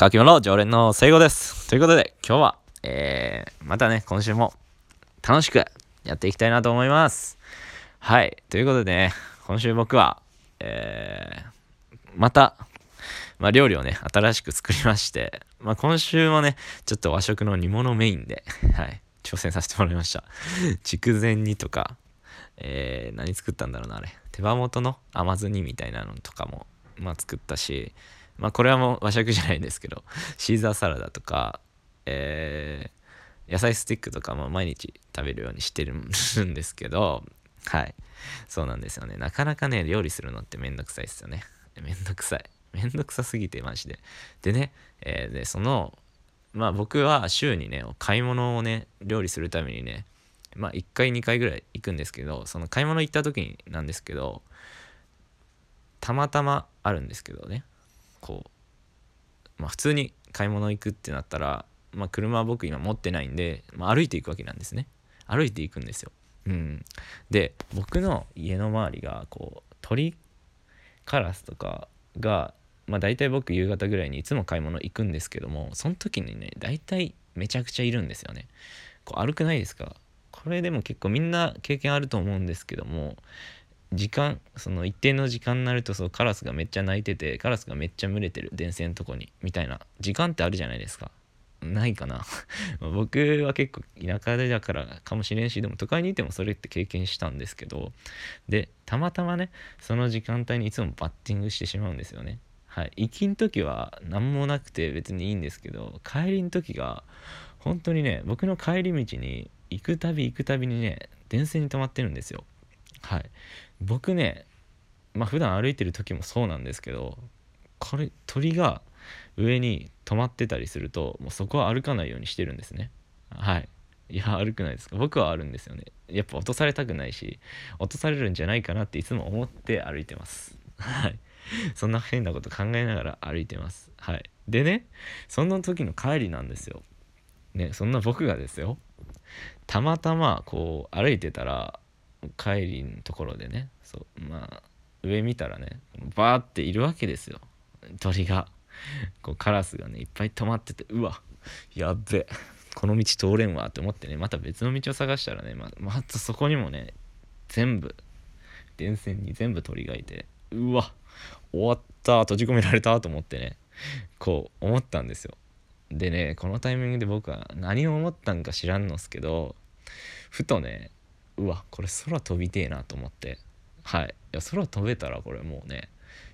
書き物常連の聖子です。ということで、今日は、えー、またね、今週も楽しくやっていきたいなと思います。はい。ということでね、今週僕は、えー、また、まあ、料理をね、新しく作りまして、まあ、今週もね、ちょっと和食の煮物メインで、はい、挑戦させてもらいました。筑前煮とか、えー、何作ったんだろうな、あれ。手羽元の甘酢煮みたいなのとかも、まあ、作ったし、まあ、これはもう和食じゃないんですけど、シーザーサラダとか、えー、野菜スティックとかも毎日食べるようにしてるんですけど、はい。そうなんですよね。なかなかね、料理するのってめんどくさいですよね。めんどくさい。めんどくさすぎて、マジで。でね、えー、で、その、まあ僕は週にね、買い物をね、料理するためにね、まあ1回2回ぐらい行くんですけど、その買い物行った時になんですけど、たまたまあるんですけどね、こう、まあ普通に買い物行くってなったら、まあ車は僕今持ってないんで、まあ、歩いていくわけなんですね。歩いていくんですよ。うん。で、僕の家の周りが、こう、鳥カラスとかがまあ大体僕夕方ぐらいにいつも買い物行くんですけどもその時にね大体めちゃくちゃいるんですよねこう歩くないですか？これでも結構みんな経験あると思うんですけども時間その一定の時間になるとそうカラスがめっちゃ鳴いててカラスがめっちゃ群れてる電線のとこにみたいな時間ってあるじゃないですか。ないかな。僕は結構田舎でだからかもしれんしでも都会にいてもそれって経験したんですけどでたまたまねその時間帯にいつもバッティングしてしまうんですよね。はい、行きん時は何もなくて別にいいんですけど帰りの時が本当にね僕の帰り道に行くたび行くたびにね電線に止まってるんですよ。はい僕ねまあ普段歩いてる時もそうなんですけどこれ鳥が上に止まってたりするともうそこは歩かないようにしてるんですねはいいや歩くないですか僕はあるんですよねやっぱ落とされたくないし落とされるんじゃないかなっていつも思って歩いてますはいそんな変なこと考えながら歩いてます。はい。でね、そんな時の帰りなんですよ。ね、そんな僕がですよ。たまたまこう歩いてたら帰りのところでね、そうまあ上見たらね、バーっているわけですよ。鳥が。こうカラスがねいっぱい止まっててうわやっべこの道通れんわって思ってねまた別の道を探したらねままたそこにもね全部電線に全部鳥がいてうわ終わった閉じ込められたと思ってねこう思ったんですよでねこのタイミングで僕は何を思ったんか知らんのっすけどふとねうわこれ空飛びてえなと思ってはいいや空飛べたらこれもうね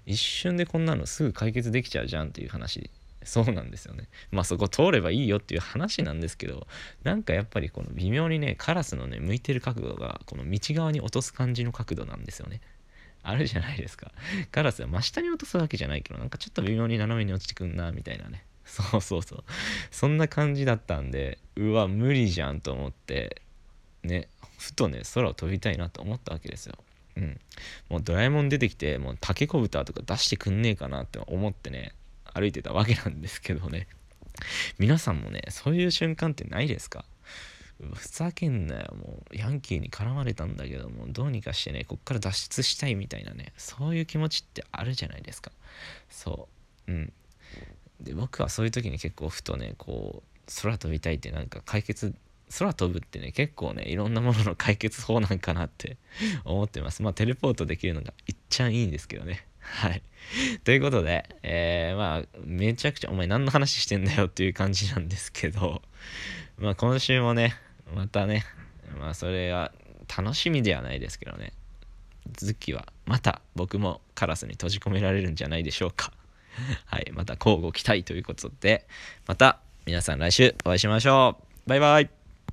一瞬でこんなのすぐ解決できちゃうじゃんっていう話そうなんですよねまあそこ通ればいいよっていう話なんですけどなんかやっぱりこの微妙にねカラスのね向いてる角度がこの道側に落とす感じの角度なんですよねあるじゃないですか。カラスは真下に落とすわけじゃないけど、なんかちょっと微妙に斜めに落ちてくんな、みたいなね。そうそうそう。そんな感じだったんで、うわ、無理じゃんと思って、ね、ふとね、空を飛びたいなと思ったわけですよ。うん。もうドラえもん出てきて、もうタケコブタとか出してくんねえかなって思ってね、歩いてたわけなんですけどね。皆さんもね、そういう瞬間ってないですか？ふざけんなよもうヤンキーに絡まれたんだけどもどうにかしてねこっから脱出したいみたいなねそういう気持ちってあるじゃないですかそううんで僕はそういう時に結構ふとねこう空飛びたいってなんか解決空飛ぶってね結構ねいろんなものの解決法なんかなって 思ってます。まあテレポートできるのがいっちゃいいんですけどね。はい。ということでえー、まあめちゃくちゃお前何の話してんだよっていう感じなんですけどまあ今週もねまたねまあそれは楽しみではないですけどねズッキーはまた僕もカラスに閉じ込められるんじゃないでしょうか。はいまた交互期待ということでまた皆さん来週お会いしましょう。バイバイ